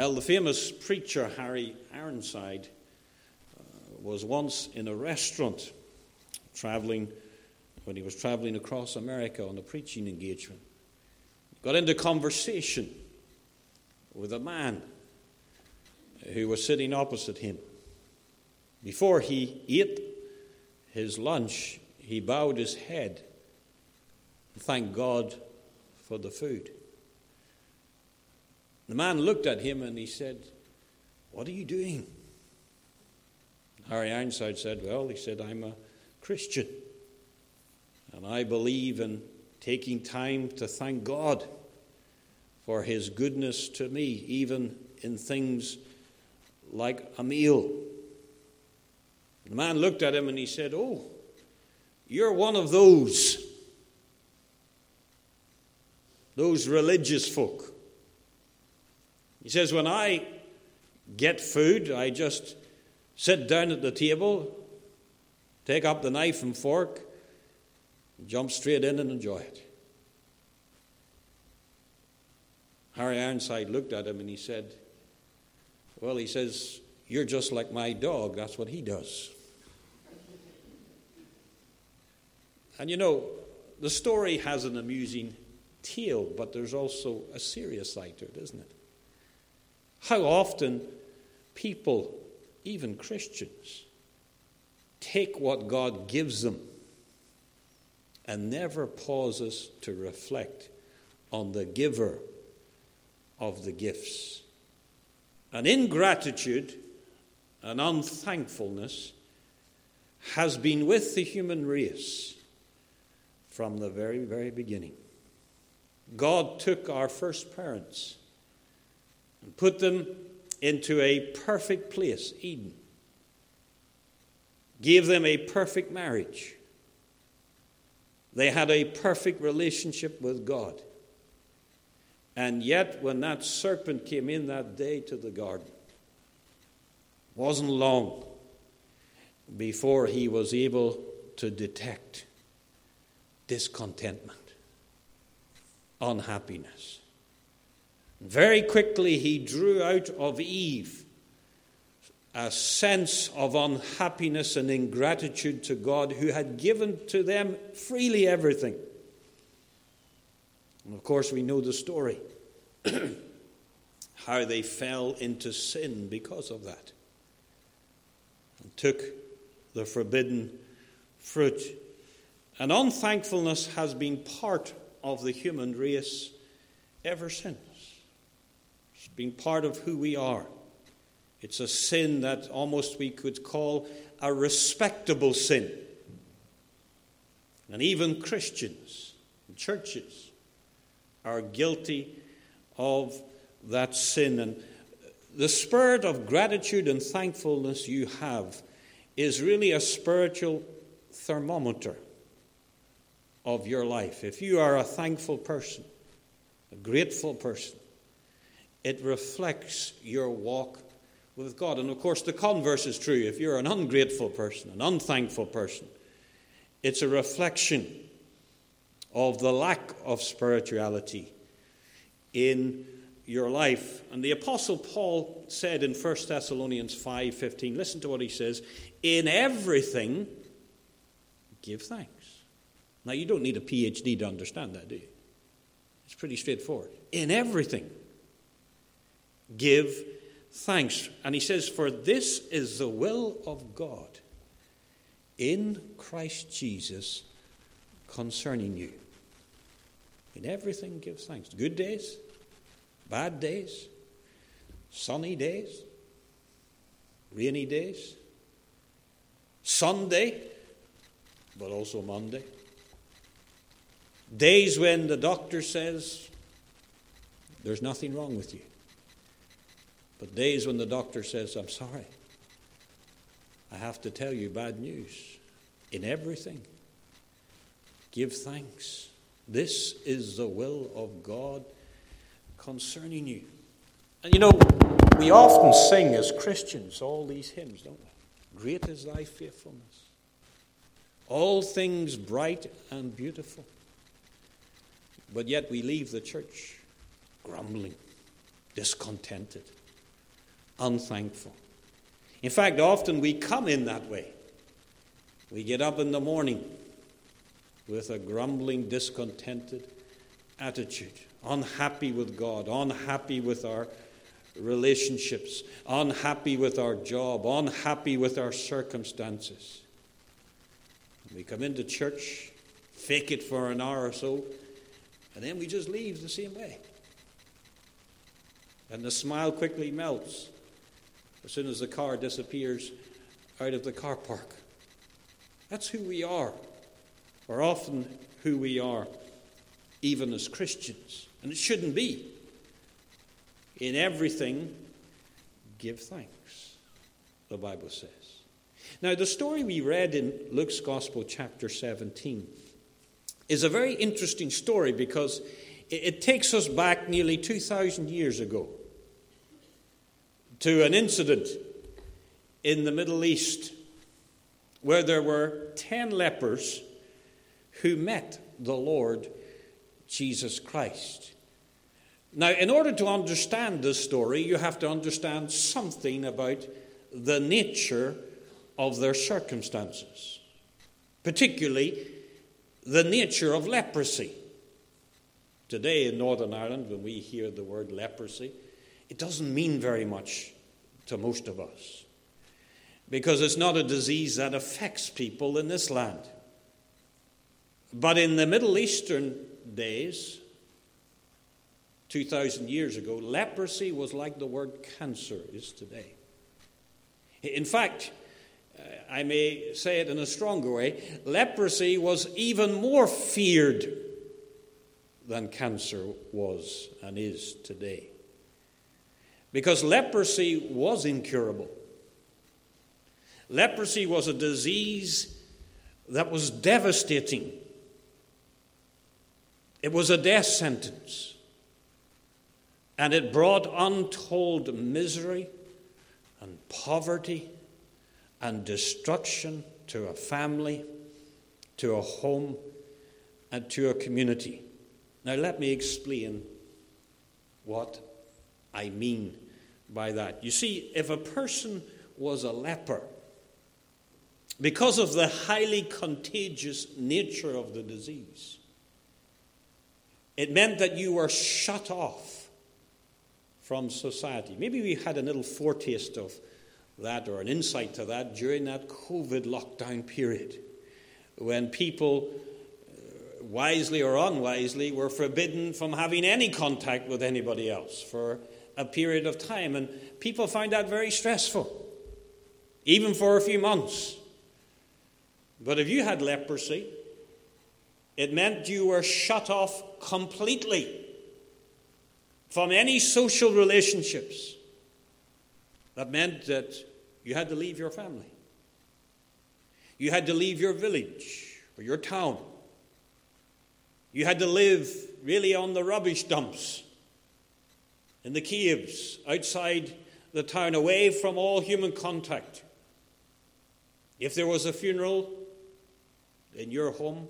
Well, the famous preacher Harry Ironside uh, was once in a restaurant traveling when he was traveling across America on a preaching engagement. Got into conversation with a man who was sitting opposite him. Before he ate his lunch, he bowed his head and thanked God for the food. The man looked at him and he said, What are you doing? Harry Ironside said, Well, he said, I'm a Christian. And I believe in taking time to thank God for his goodness to me, even in things like a meal. The man looked at him and he said, Oh, you're one of those, those religious folk. He says, When I get food, I just sit down at the table, take up the knife and fork, jump straight in and enjoy it. Harry Ironside looked at him and he said, Well, he says, You're just like my dog. That's what he does. And you know, the story has an amusing tale, but there's also a serious side to it, isn't it? How often people, even Christians, take what God gives them and never pauses to reflect on the giver of the gifts. And ingratitude and unthankfulness has been with the human race from the very, very beginning. God took our first parents and put them into a perfect place, Eden. Gave them a perfect marriage. They had a perfect relationship with God. And yet, when that serpent came in that day to the garden, wasn't long before he was able to detect discontentment, unhappiness. Very quickly, he drew out of Eve a sense of unhappiness and ingratitude to God, who had given to them freely everything. And of course, we know the story how they fell into sin because of that and took the forbidden fruit. And unthankfulness has been part of the human race ever since. Been part of who we are. It's a sin that almost we could call a respectable sin. And even Christians and churches are guilty of that sin. And the spirit of gratitude and thankfulness you have is really a spiritual thermometer of your life. If you are a thankful person, a grateful person, it reflects your walk with God. And of course, the converse is true. If you're an ungrateful person, an unthankful person, it's a reflection of the lack of spirituality in your life. And the apostle Paul said in 1 Thessalonians 5:15, listen to what he says, in everything give thanks. Now you don't need a PhD to understand that, do you? It's pretty straightforward. In everything give thanks. And he says, For this is the will of God in Christ Jesus concerning you. In everything, give thanks. Good days, bad days, sunny days, rainy days, Sunday, but also Monday. Days when the doctor says there's nothing wrong with you. But days when the doctor says, I'm sorry, I have to tell you bad news. In everything, give thanks. This is the will of God concerning you. And you know, we often sing as Christians all these hymns, don't we? Great is thy faithfulness. All things bright and beautiful. But yet we leave the church grumbling, discontented, unthankful. In fact, often we come in that way. We get up in the morning with a grumbling, discontented attitude, unhappy with God, unhappy with our relationships, unhappy with our job, unhappy with our circumstances. We come into church, fake it for an hour or so, and then we just leave the same way. And the smile quickly melts as soon as the car disappears out of the car park. That's who we are, or often who we are, even as Christians. And it shouldn't be. In everything, give thanks, the Bible says. Now, the story we read in Luke's Gospel, chapter 17, is a very interesting story because it takes us back nearly 2,000 years ago to an incident in the Middle East where there were 10 lepers who met the Lord Jesus Christ. Now, in order to understand this story, you have to understand something about the nature of their circumstances, particularly the nature of leprosy. Today in Northern Ireland, when we hear the word leprosy, it doesn't mean very much to most of us because it's not a disease that affects people in this land. But in the Middle Eastern days, 2,000 years ago, leprosy was like the word cancer is today. In fact, uh, I may say it in a stronger way leprosy was even more feared than cancer was and is today because leprosy was incurable. Leprosy was a disease that was devastating. It was a death sentence. And it brought untold misery and poverty and destruction to a family, to a home, and to a community. Now, let me explain what I mean by that. You see, if a person was a leper, because of the highly contagious nature of the disease, it meant that you were shut off from society. Maybe we had a little foretaste of that or an insight to that during that COVID lockdown period when people uh, wisely or unwisely, were forbidden from having any contact with anybody else for a period of time. And people find that very stressful, even for a few months. But if you had leprosy, it meant you were shut off completely from any social relationships. That meant that you had to leave your family. You had to leave your village or your town. You had to live really on the rubbish dumps in the caves outside the town, away from all human contact. If there was a funeral in your home,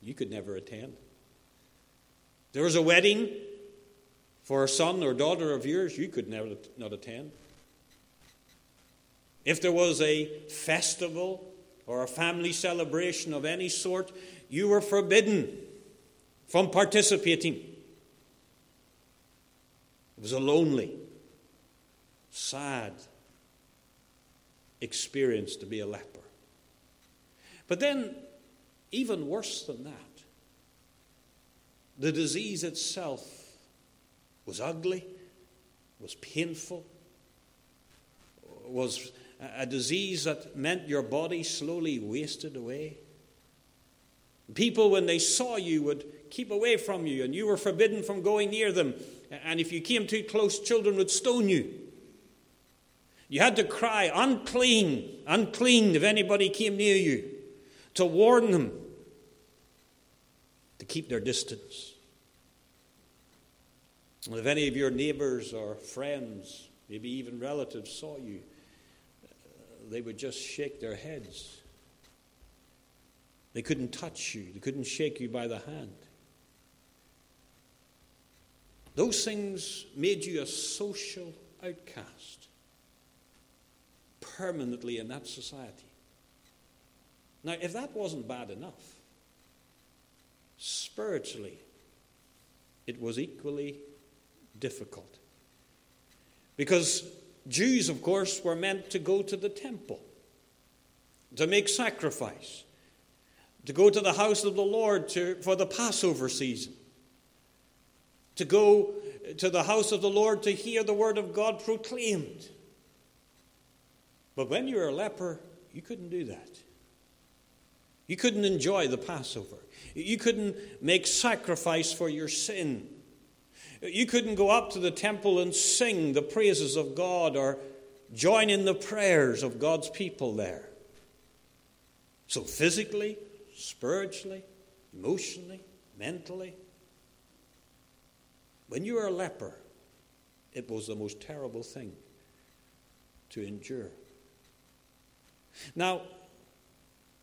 you could never attend. There was a wedding for a son or daughter of yours, you could never not attend. If there was a festival or a family celebration of any sort, you were forbidden from participating. It was a lonely, sad experience to be a leper. But then, even worse than that, the disease itself was ugly, was painful, was a disease that meant your body slowly wasted away. People, when they saw you, would keep away from you, and you were forbidden from going near them. And if you came too close, children would stone you. You had to cry, unclean, unclean, if anybody came near you, to warn them to keep their distance. And if any of your neighbors or friends, maybe even relatives, saw you, they would just shake their heads. They couldn't touch you, they couldn't shake you by the hand. Those things made you a social outcast. permanently in that society. Now, if that wasn't bad enough, spiritually, it was equally difficult. Because Jews, of course, were meant to go to the temple, to make sacrifice, to go to the house of the Lord to, for the Passover season, to go to the house of the Lord to hear the word of God proclaimed. But when you were a leper, you couldn't do that. You couldn't enjoy the Passover. You couldn't make sacrifice for your sin. You couldn't go up to the temple and sing the praises of God or join in the prayers of God's people there. So, physically, spiritually, emotionally, mentally, when you were a leper, it was the most terrible thing to endure. Now,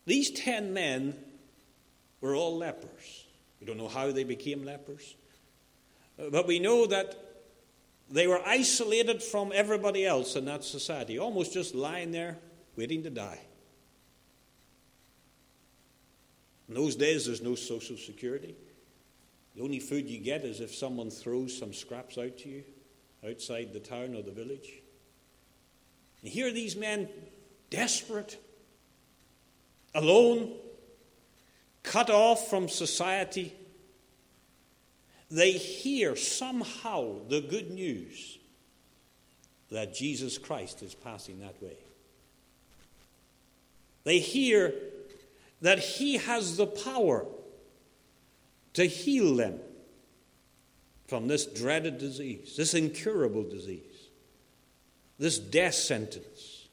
these ten men were all lepers. We don't know how they became lepers. But we know that they were isolated from everybody else in that society, almost just lying there waiting to die. In those days, there's no social security. The only food you get is if someone throws some scraps out to you outside the town or the village. And here are these men, desperate, alone, cut off from society, they hear somehow the good news that Jesus Christ is passing that way. They hear that He has the power to heal them from this dreaded disease, this incurable disease, this death sentence.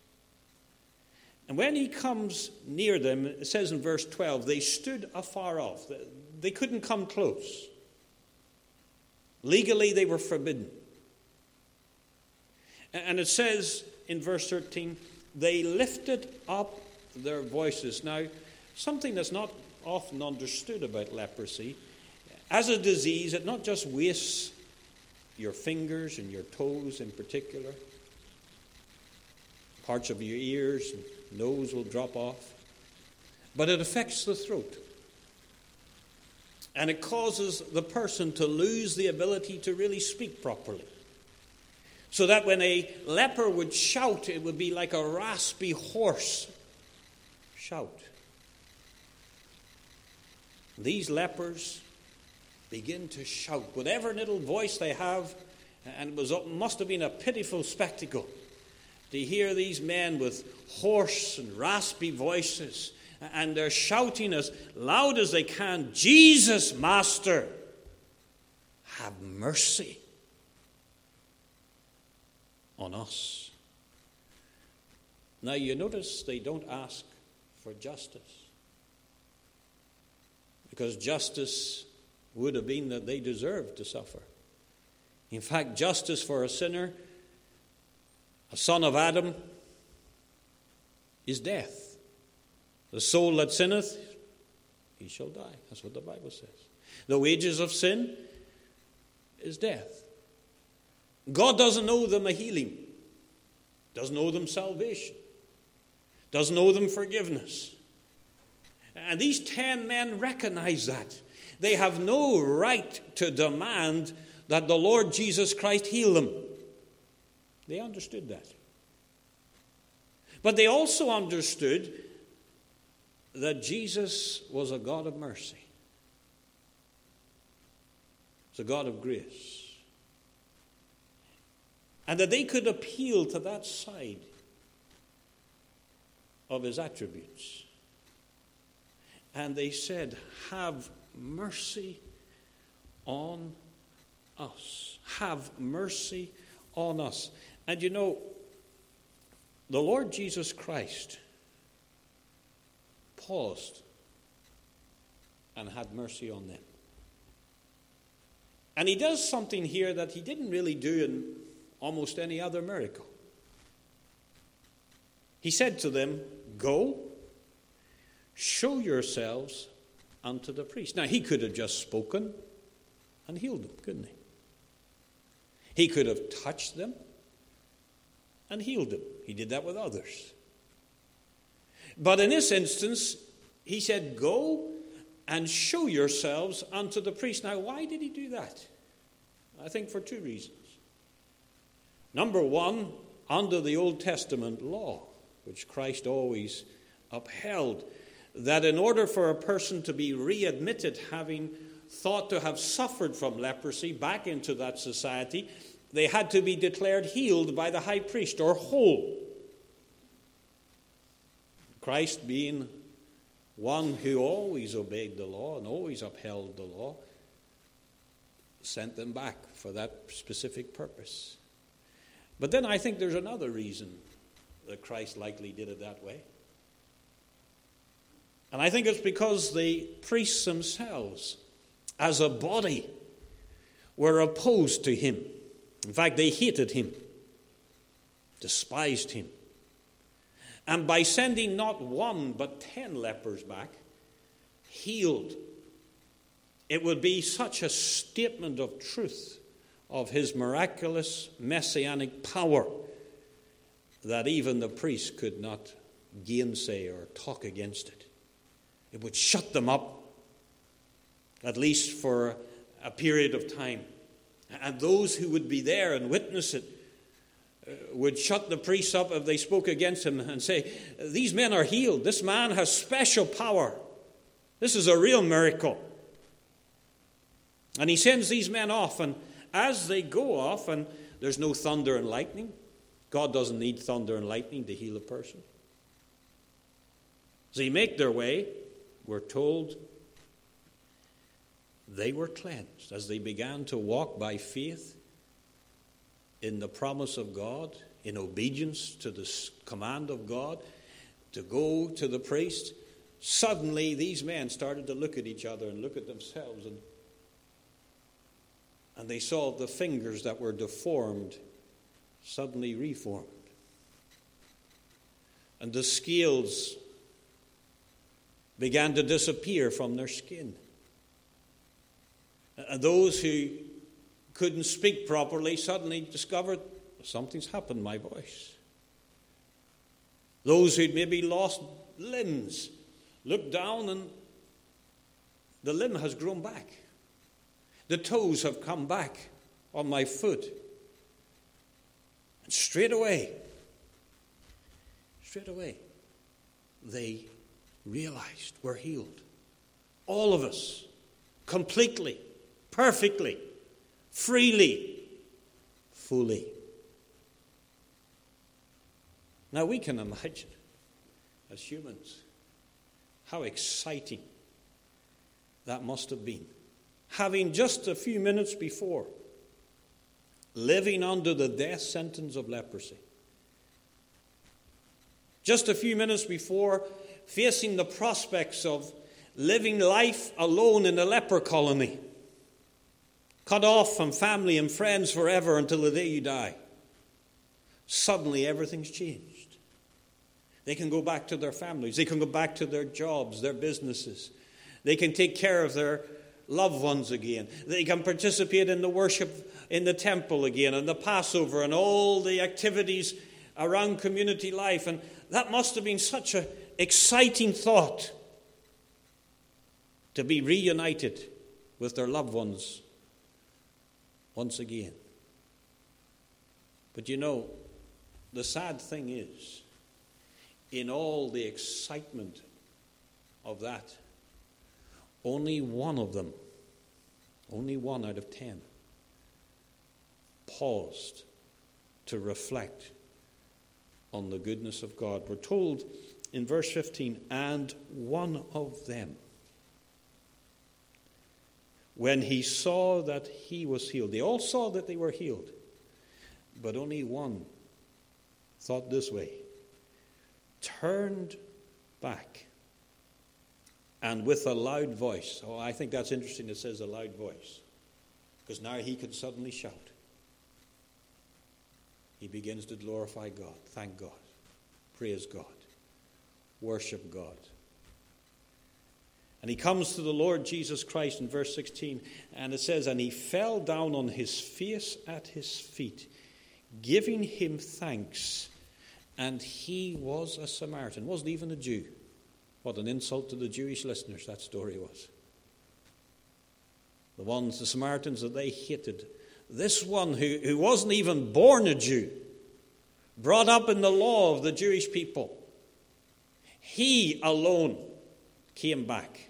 And when he comes near them, it says in verse 12, they stood afar off. They couldn't come close. Legally, they were forbidden. And it says in verse 13, they lifted up their voices. Now, something that's not often understood about leprosy as a disease, it not just wastes your fingers and your toes in particular, parts of your ears and nose will drop off, but it affects the throat and it causes the person to lose the ability to really speak properly. So that when a leper would shout, it would be like a raspy hoarse shout. These lepers begin to shout, whatever little voice they have, and it was, must have been a pitiful spectacle to hear these men with hoarse and raspy voices and they're shouting as loud as they can Jesus, Master, have mercy on us. Now, you notice they don't ask for justice. Because justice would have been that they deserved to suffer. In fact, justice for a sinner, a son of Adam, is death. The soul that sinneth, he shall die. That's what the Bible says. The wages of sin is death. God doesn't owe them a healing, doesn't owe them salvation, doesn't owe them forgiveness. And these ten men recognize that. They have no right to demand that the Lord Jesus Christ heal them. They understood that. But they also understood that Jesus was a God of mercy, was a God of grace, and that they could appeal to that side of his attributes. And they said, Have mercy on us. Have mercy on us. And you know, the Lord Jesus Christ paused and had mercy on them. And he does something here that he didn't really do in almost any other miracle. He said to them, Go, show yourselves unto the priest. Now, he could have just spoken and healed them, couldn't he? He could have touched them and healed them. He did that with others. But in this instance, he said, Go and show yourselves unto the priest. Now, why did he do that? I think for two reasons. Number one, under the Old Testament law, which Christ always upheld, that in order for a person to be readmitted, having thought to have suffered from leprosy, back into that society, they had to be declared healed by the high priest or whole. Christ being one who always obeyed the law and always upheld the law, sent them back for that specific purpose. But then I think there's another reason that Christ likely did it that way. And I think it's because the priests themselves, as a body, were opposed to him. In fact, they hated him, despised him. And by sending not one but ten lepers back, healed, it would be such a statement of truth of his miraculous messianic power that even the priests could not gainsay or talk against it. It would shut them up, at least for a period of time. And those who would be there and witness it uh, would shut the priests up if they spoke against him and say, These men are healed. This man has special power. This is a real miracle. And he sends these men off, and as they go off, and there's no thunder and lightning, God doesn't need thunder and lightning to heal a person. As they make their way, we're told they were cleansed as they began to walk by faith in the promise of God, in obedience to the command of God, to go to the priest. Suddenly, these men started to look at each other and look at themselves, and, and they saw the fingers that were deformed suddenly reformed. And the scales began to disappear from their skin. And those who couldn't speak properly suddenly discovered something's happened, my voice. Those who'd maybe lost limbs looked down and the limb has grown back. The toes have come back on my foot. And straight away, straight away, they realized we're healed. All of us, completely, perfectly, freely, fully. Now we can imagine, as humans, how exciting that must have been. Having just a few minutes before living under the death sentence of leprosy. Just a few minutes before facing the prospects of living life alone in a leper colony, cut off from family and friends forever until the day you die. Suddenly, everything's changed. They can go back to their families, they can go back to their jobs, their businesses, they can take care of their loved ones again, they can participate in the worship in the temple again, and the Passover, and all the activities around community life. And that must have been such an exciting thought to be reunited with their loved ones once again. But you know, the sad thing is, in all the excitement of that, only one of them, only one out of ten, paused to reflect on the goodness of God. We're told in verse 15, and one of them, when he saw that he was healed, they all saw that they were healed, but only one thought this way turned back and with a loud voice. Oh, I think that's interesting. It says a loud voice because now he can suddenly shout. He begins to glorify God, thank God, praise God, worship God. And he comes to the Lord Jesus Christ in verse 16, and it says, And he fell down on his face at his feet, giving him thanks. And he was a Samaritan, wasn't even a Jew. What an insult to the Jewish listeners that story was. The ones, the Samaritans that they hated. This one who, who wasn't even born a Jew, brought up in the law of the Jewish people, he alone came back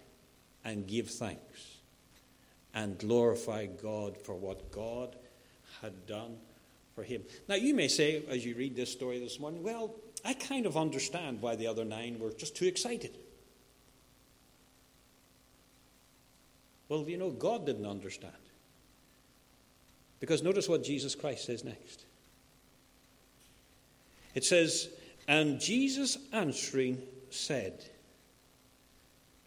and gave thanks and glorified God for what God had done for him. Now, you may say, as you read this story this morning, well, I kind of understand why the other nine were just too excited. Well, you know, God didn't understand. Because notice what Jesus Christ says next. It says, And Jesus answering said,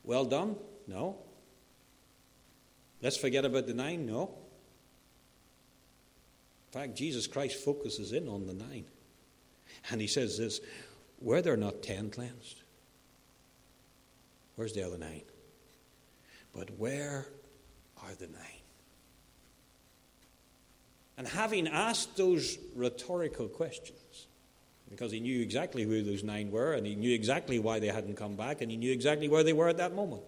Well done? No. Let's forget about the nine? No. In fact, Jesus Christ focuses in on the nine. And he says this Were there not ten cleansed? Where's the other nine? But where are the nine? And having asked those rhetorical questions, because he knew exactly who those nine were, and he knew exactly why they hadn't come back, and he knew exactly where they were at that moment.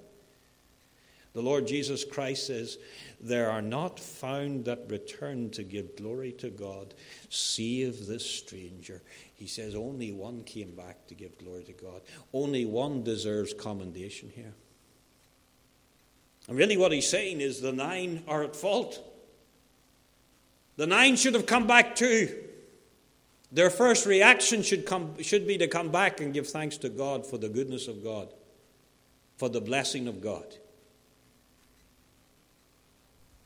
The Lord Jesus Christ says, There are not found that return to give glory to God, save this stranger. He says, Only one came back to give glory to God. Only one deserves commendation here. And really, what he's saying is the nine are at fault. The nine should have come back too. Their first reaction should, come, should be to come back and give thanks to God for the goodness of God, for the blessing of God.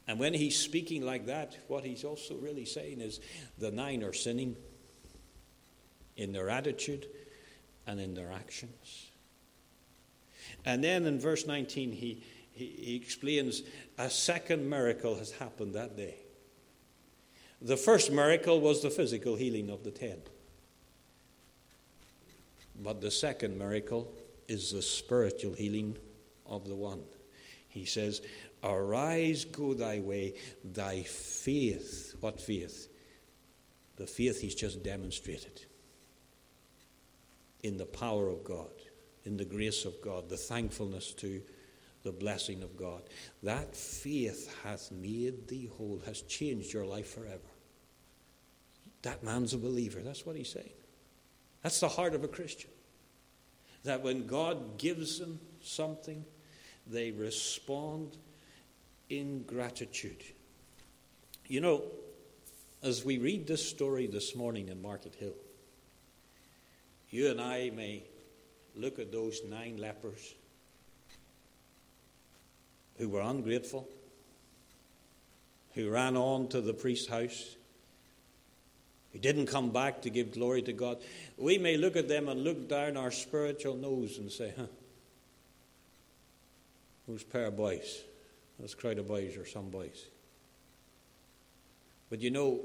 And when he's speaking like that, what he's also really saying is the nine are sinning in their attitude and in their actions. And then in verse 19, he, he, he explains a second miracle has happened that day. The first miracle was the physical healing of the ten. But the second miracle is the spiritual healing of the one. He says, Arise, go thy way, thy faith. What faith? The faith he's just demonstrated in the power of God, in the grace of God, the thankfulness to the blessing of God. That faith hath made thee whole, has changed your life forever. That man's a believer. That's what he's saying. That's the heart of a Christian. That when God gives them something, they respond in gratitude. You know, as we read this story this morning in Markethill, you and I may look at those nine lepers who were ungrateful, who ran on to the priest's house, who didn't come back to give glory to God. We may look at them and look down our spiritual nose and say, huh, those pair of boys. Those crowd of boys or some boys. But you know,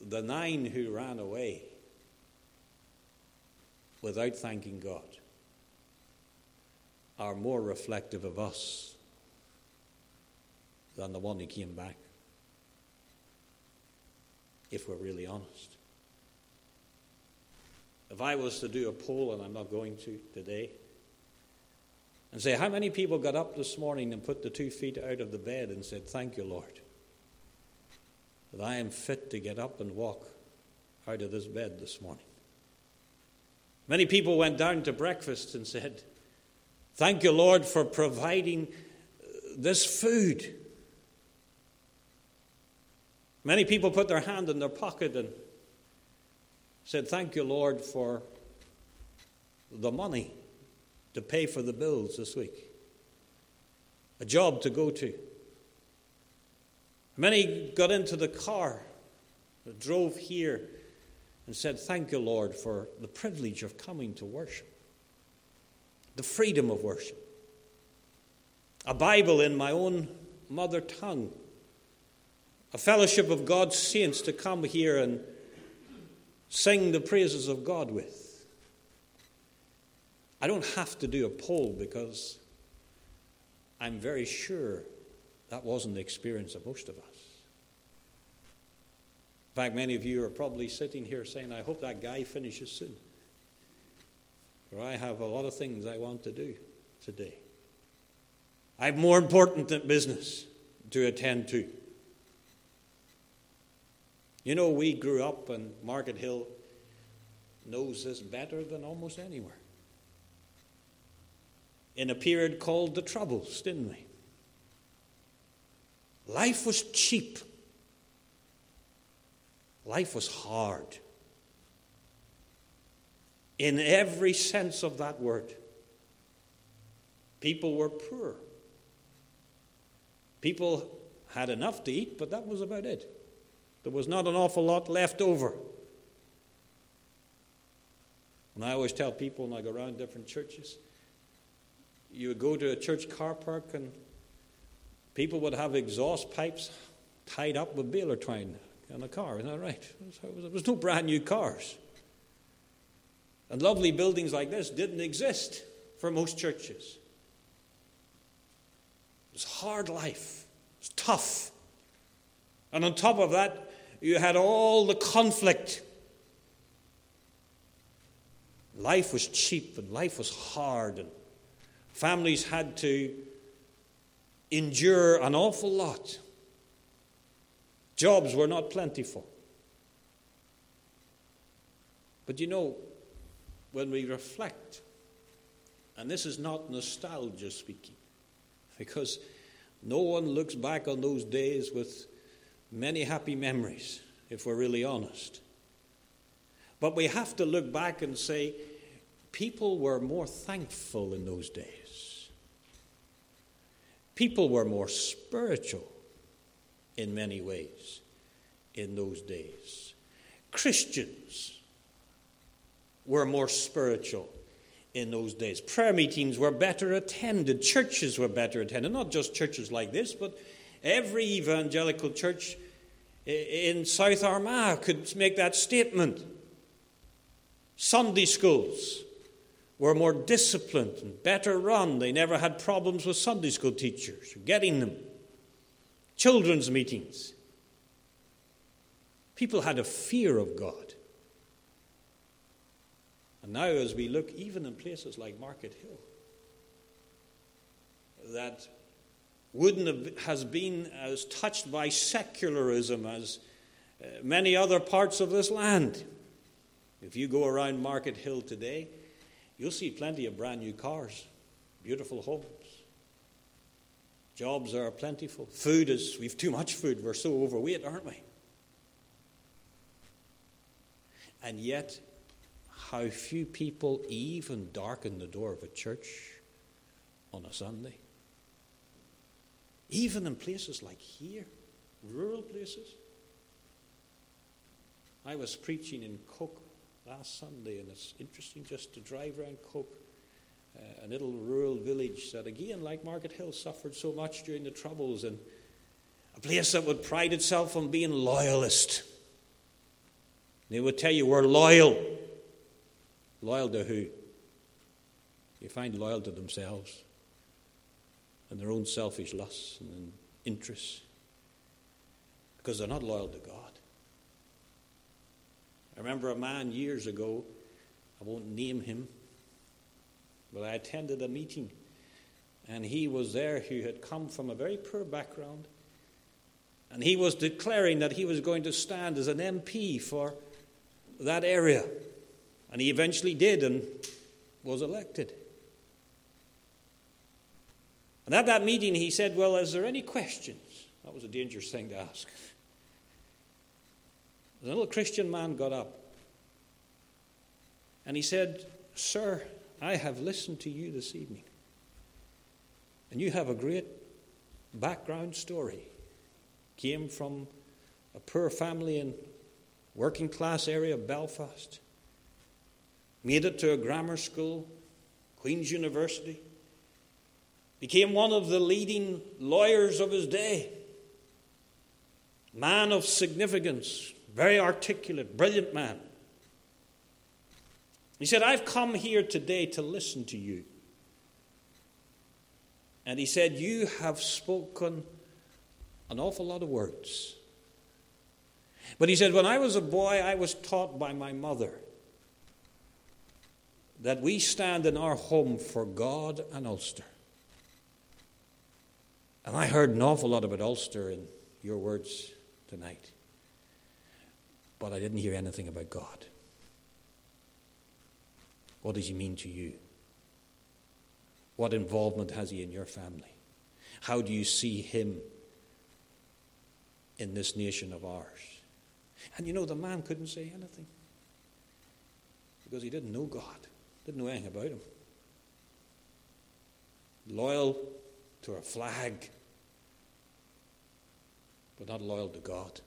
the nine who ran away without thanking God are more reflective of us than the one who came back, if we're really honest. If I was to do a poll, and I'm not going to today, and say, How many people got up this morning and put the two feet out of the bed and said, Thank you, Lord, that I am fit to get up and walk out of this bed this morning? Many people went down to breakfast and said, Thank you, Lord, for providing this food. Many people put their hand in their pocket and said, Thank you, Lord, for the money to pay for the bills this week, a job to go to. Many got into the car, that drove here, and said, Thank you, Lord, for the privilege of coming to worship, the freedom of worship, a Bible in my own mother tongue, a fellowship of God's saints to come here and sing the praises of God with. I don't have to do a poll because I'm very sure that wasn't the experience of most of us. In fact, many of you are probably sitting here saying, I hope that guy finishes soon. For I have a lot of things I want to do today. I have more important business to attend to. You know, we grew up, and Markethill knows this better than almost anywhere. In a period called the Troubles, didn't we? Life was cheap. Life was hard. In every sense of that word. People were poor. People had enough to eat, but that was about it. There was not an awful lot left over. And I always tell people when I go around different churches, you would go to a church car park and people would have exhaust pipes tied up with baler twine in a car. Isn't that right? There was no brand new cars. And lovely buildings like this didn't exist for most churches. It was hard life. It was tough. And on top of that, you had all the conflict. Life was cheap and life was hard, and families had to endure an awful lot. Jobs were not plentiful. But you know, when we reflect, and this is not nostalgia speaking, because no one looks back on those days with many happy memories, if we're really honest. But we have to look back and say, people were more thankful in those days. People were more spiritual in many ways in those days. Christians were more spiritual in those days. Prayer meetings were better attended, churches were better attended, not just churches like this, but every evangelical church in South Armagh could make that statement. Sunday schools were more disciplined and better run. They never had problems with Sunday school teachers, getting them. Children's meetings. People had a fear of God. And now, as we look even in places like Markethill, that wouldn't have has been as touched by secularism as uh, many other parts of this land. If you go around Markethill today, you'll see plenty of brand new cars, beautiful homes. Jobs are plentiful. Food is, we've too much food. We're so overweight, aren't we? And yet, how few people even darken the door of a church on a Sunday. Even in places like here, rural places. I was preaching in Coagh last Sunday, and it's interesting just to drive around Coagh, uh, a little rural village that, again, like Markethill, suffered so much during the Troubles, and a place that would pride itself on being loyalist. They would tell you, we're loyal. Loyal to who? You find loyal to themselves and their own selfish lusts and interests because they're not loyal to God. I remember a man years ago, I won't name him, but I attended a meeting and he was there who had come from a very poor background and he was declaring that he was going to stand as an MP for that area. And he eventually did and was elected. And at that meeting, he said, Well, is there any questions? That was a dangerous thing to ask. The little Christian man got up and he said, Sir, I have listened to you this evening. And you have a great background story. Came from a poor family in working class area of Belfast. Made it to a grammar school, Queen's University. Became one of the leading lawyers of his day. Man of significance, very articulate, brilliant man. He said, I've come here today to listen to you. And he said, You have spoken an awful lot of words. But he said, When I was a boy, I was taught by my mother that we stand in our home for God and Ulster. And I heard an awful lot about Ulster in your words tonight. But I didn't hear anything about God. What does he mean to you? What involvement has he in your family? How do you see him in this nation of ours? And you know, the man couldn't say anything because he didn't know God, didn't know anything about him. Loyal to a flag, but not loyal to God.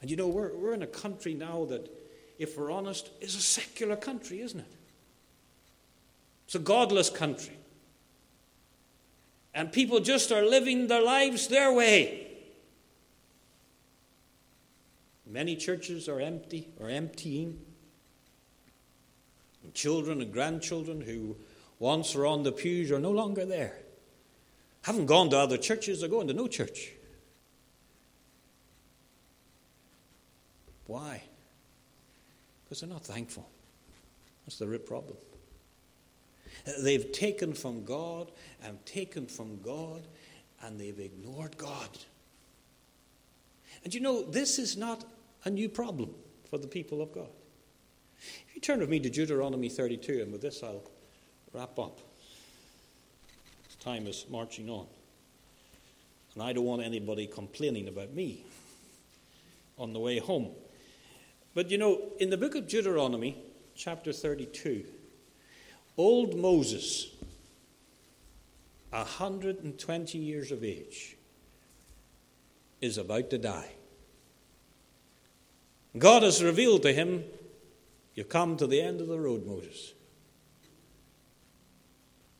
And you know, we're, we're in a country now that, if we're honest, is a secular country, isn't it? It's a godless country. And people just are living their lives their way. Many churches are empty or emptying. And children and grandchildren who once were on the pews are no longer there. Haven't gone to other churches, they're going to no church. Why? Because they're not thankful. That's the real problem. They've taken from God and taken from God, and they've ignored God. And you know, this is not a new problem for the people of God. If you turn with me to Deuteronomy 32, and with this I'll wrap up. Time is marching on. And I don't want anybody complaining about me on the way home. But you know, in the book of Deuteronomy, chapter 32, old Moses, 120 years of age, is about to die. God has revealed to him, You've come to the end of the road, Moses.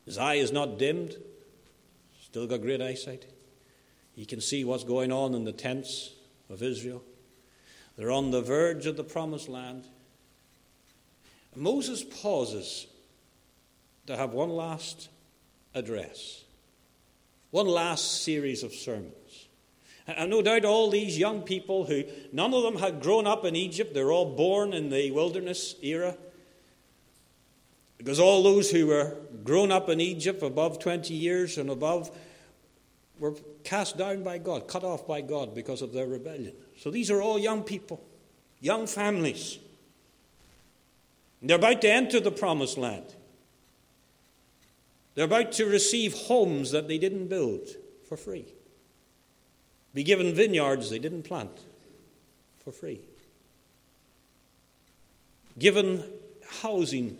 His eye is not dimmed, still got great eyesight. He can see what's going on in the tents of Israel. They're on the verge of the promised land. Moses pauses to have one last address, one last series of sermons. And no doubt all these young people who, none of them had grown up in Egypt, they're all born in the wilderness era. Because all those who were grown up in Egypt above 20 years and above were cast down by God, cut off by God because of their rebellion. So these are all young people, young families. They're about to enter the promised land. They're about to receive homes that they didn't build for free be given vineyards they didn't plant for free, given housing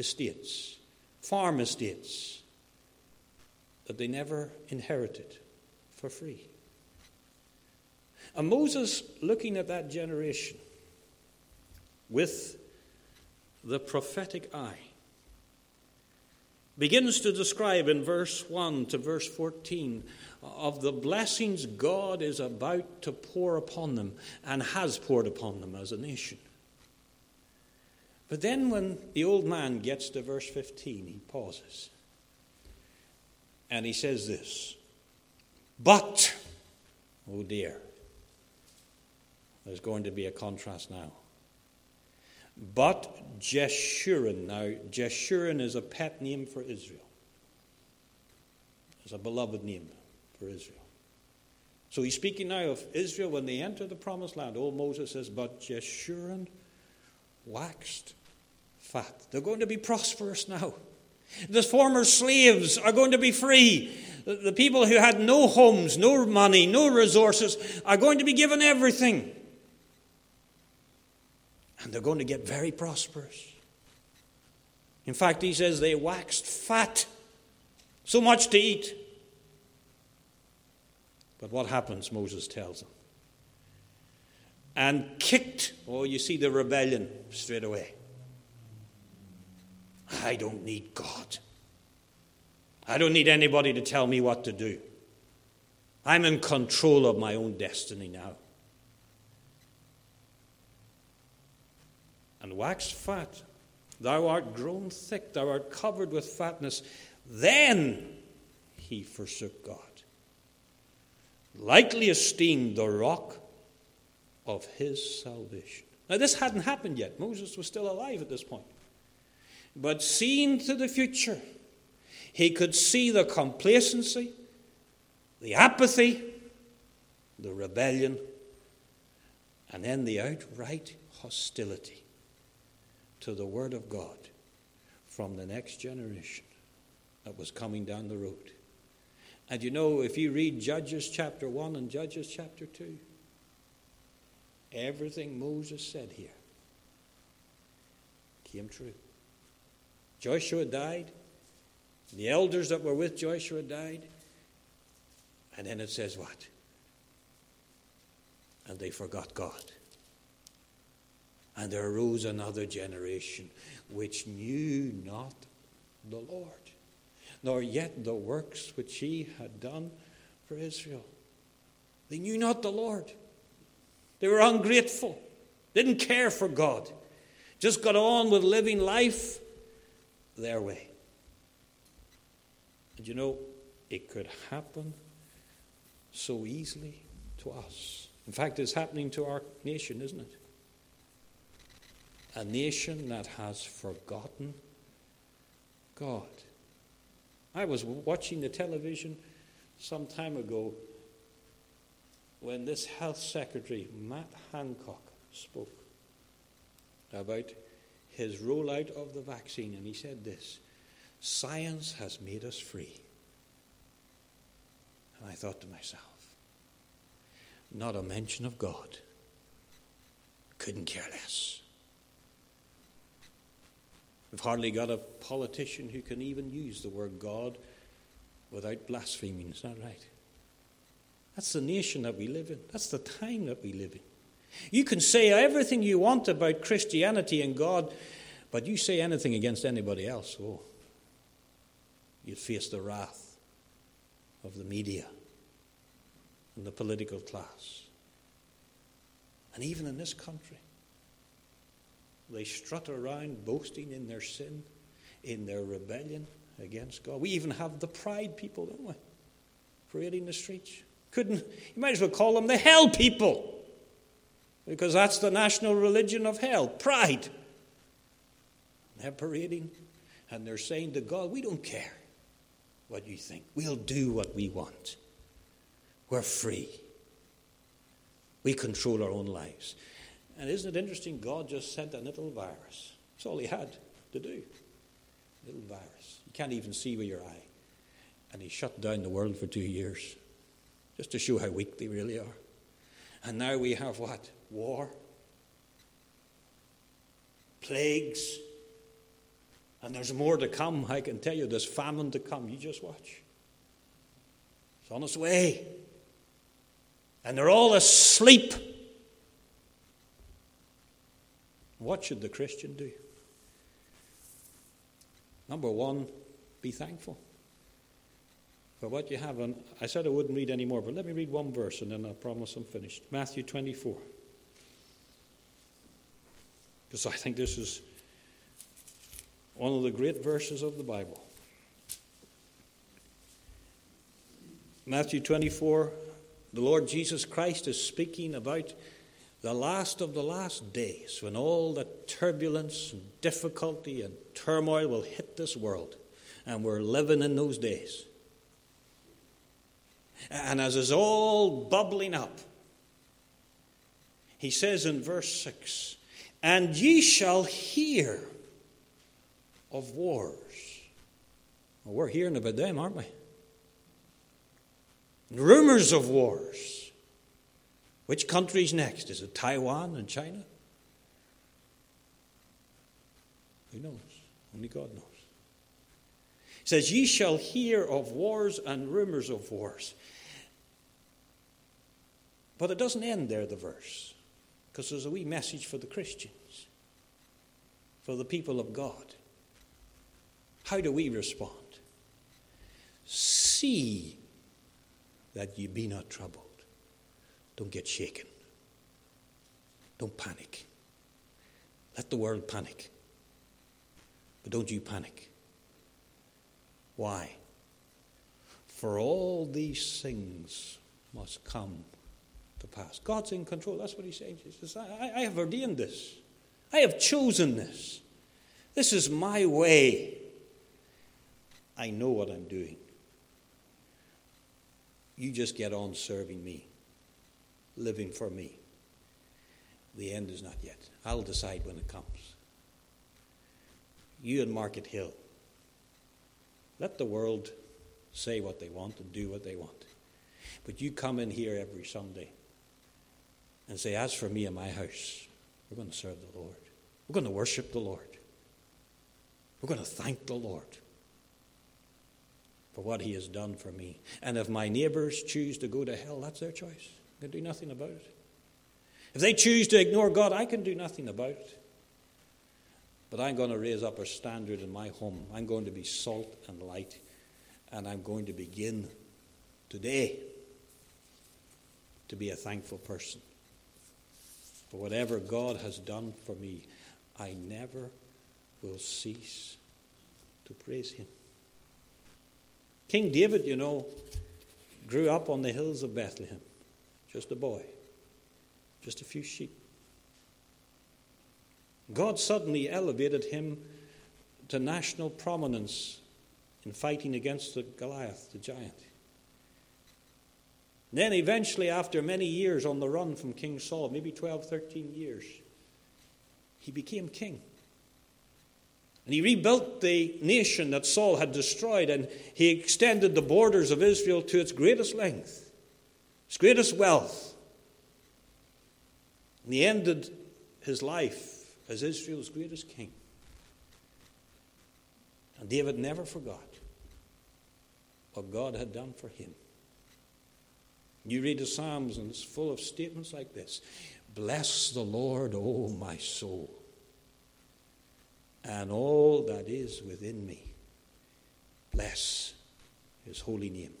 estates, farm estates that they never inherited for free. And Moses, looking at that generation with the prophetic eye, begins to describe in verse 1 to verse 14 of the blessings God is about to pour upon them and has poured upon them as a nation. But then, when the old man gets to verse 15, he pauses and he says this But, oh dear, there's going to be a contrast now. But Jeshurun. Now, Jeshurun is a pet name for Israel. It's a beloved name for Israel. So he's speaking now of Israel when they enter the promised land. Old Moses says, But Jeshurun waxed fat. They're going to be prosperous now. The former slaves are going to be free. The people who had no homes, no money, no resources are going to be given everything. And they're going to get very prosperous. In fact, he says they waxed fat, so much to eat. But what happens, Moses tells them. And kicked, oh, you see the rebellion straight away. I don't need God. I don't need anybody to tell me what to do. I'm in control of my own destiny now. And waxed fat, thou art grown thick, thou art covered with fatness. Then he forsook God lightly esteemed the rock of his salvation. Now, this hadn't happened yet. Moses was still alive at this point. But seeing to the future, he could see the complacency, the apathy, the rebellion, and then the outright hostility to the Word of God from the next generation that was coming down the road. And you know, if you read Judges chapter 1 and Judges chapter 2, everything Moses said here came true. Joshua died. The elders that were with Joshua died. And then it says what? And they forgot God. And there arose another generation which knew not the Lord, nor yet the works which he had done for Israel. They knew not the Lord. They were ungrateful, didn't care for God, just got on with living life their way. And you know, it could happen so easily to us. In fact, it's happening to our nation, isn't it? A nation that has forgotten God. I was watching the television some time ago when this health secretary, Matt Hancock, spoke about his rollout of the vaccine, and he said this Science has made us free. And I thought to myself, not a mention of God. Couldn't care less. We've hardly got a politician who can even use the word God without blaspheming. Is that right? That's the nation that we live in. That's the time that we live in. You can say everything you want about Christianity and God, but you say anything against anybody else, oh, you'd face the wrath of the media and the political class. And even in this country, they strut around boasting in their sin, in their rebellion against God. We even have the pride people, don't we? Parading the streets. Couldn't you might as well call them the hell people. Because that's the national religion of hell. Pride. They're parading and they're saying to God, We don't care what you think. We'll do what we want. We're free. We control our own lives. And isn't it interesting? God just sent a little virus. That's all he had to do. A little virus. You can't even see with your eye. And he shut down the world for two years just to show how weak they really are. And now we have what? War, plagues, and there's more to come. I can tell you, there's famine to come. You just watch. It's on its way. And they're all asleep. What should the Christian do? Number one, be thankful for what you have. And I said I wouldn't read any more, but let me read one verse and then I promise I'm finished. Matthew 24. Because I think this is one of the great verses of the Bible. Matthew 24, the Lord Jesus Christ is speaking about the last of the last days when all the turbulence and difficulty and turmoil will hit this world. And we're living in those days. And as it's all bubbling up, he says in verse 6 And ye shall hear of wars. Well, we're hearing about them, aren't we? Rumors of wars. Which country's next? Is it Taiwan and China? Who knows? Only God knows. He says, Ye shall hear of wars and rumors of wars. But it doesn't end there, the verse, because there's a wee message for the Christians, for the people of God. How do we respond? See that ye be not troubled. Don't get shaken. Don't panic. Let the world panic. But don't you panic. Why? For all these things must come to pass. God's in control. That's what he's saying. He says, I, I have ordained this. I have chosen this. This is my way. I know what I'm doing. You just get on serving me, living for me. The end is not yet. I'll decide when it comes. You and Markethill, let the world say what they want and do what they want. But you come in here every Sunday and say, As for me and my house, we're going to serve the Lord. We're going to worship the Lord. We're going to thank the Lord for what He has done for me. And if my neighbors choose to go to hell, that's their choice. I can do nothing about it. If they choose to ignore God, I can do nothing about it. But I'm going to raise up a standard in my home. I'm going to be salt and light. And I'm going to begin today to be a thankful person. For whatever God has done for me, I never will cease to praise Him. King David, you know, grew up on the hills of Bethlehem, just a boy, just a few sheep. God suddenly elevated him to national prominence in fighting against the Goliath, the giant. Then, eventually, after many years on the run from King Saul, maybe 12, 13 years, he became king. And he rebuilt the nation that Saul had destroyed, and he extended the borders of Israel to its greatest length, its greatest wealth. And he ended his life as Israel's greatest king. And David never forgot what God had done for him. You read the Psalms, and it's full of statements like this Bless the Lord, O my soul, and all that is within me. Bless his holy name.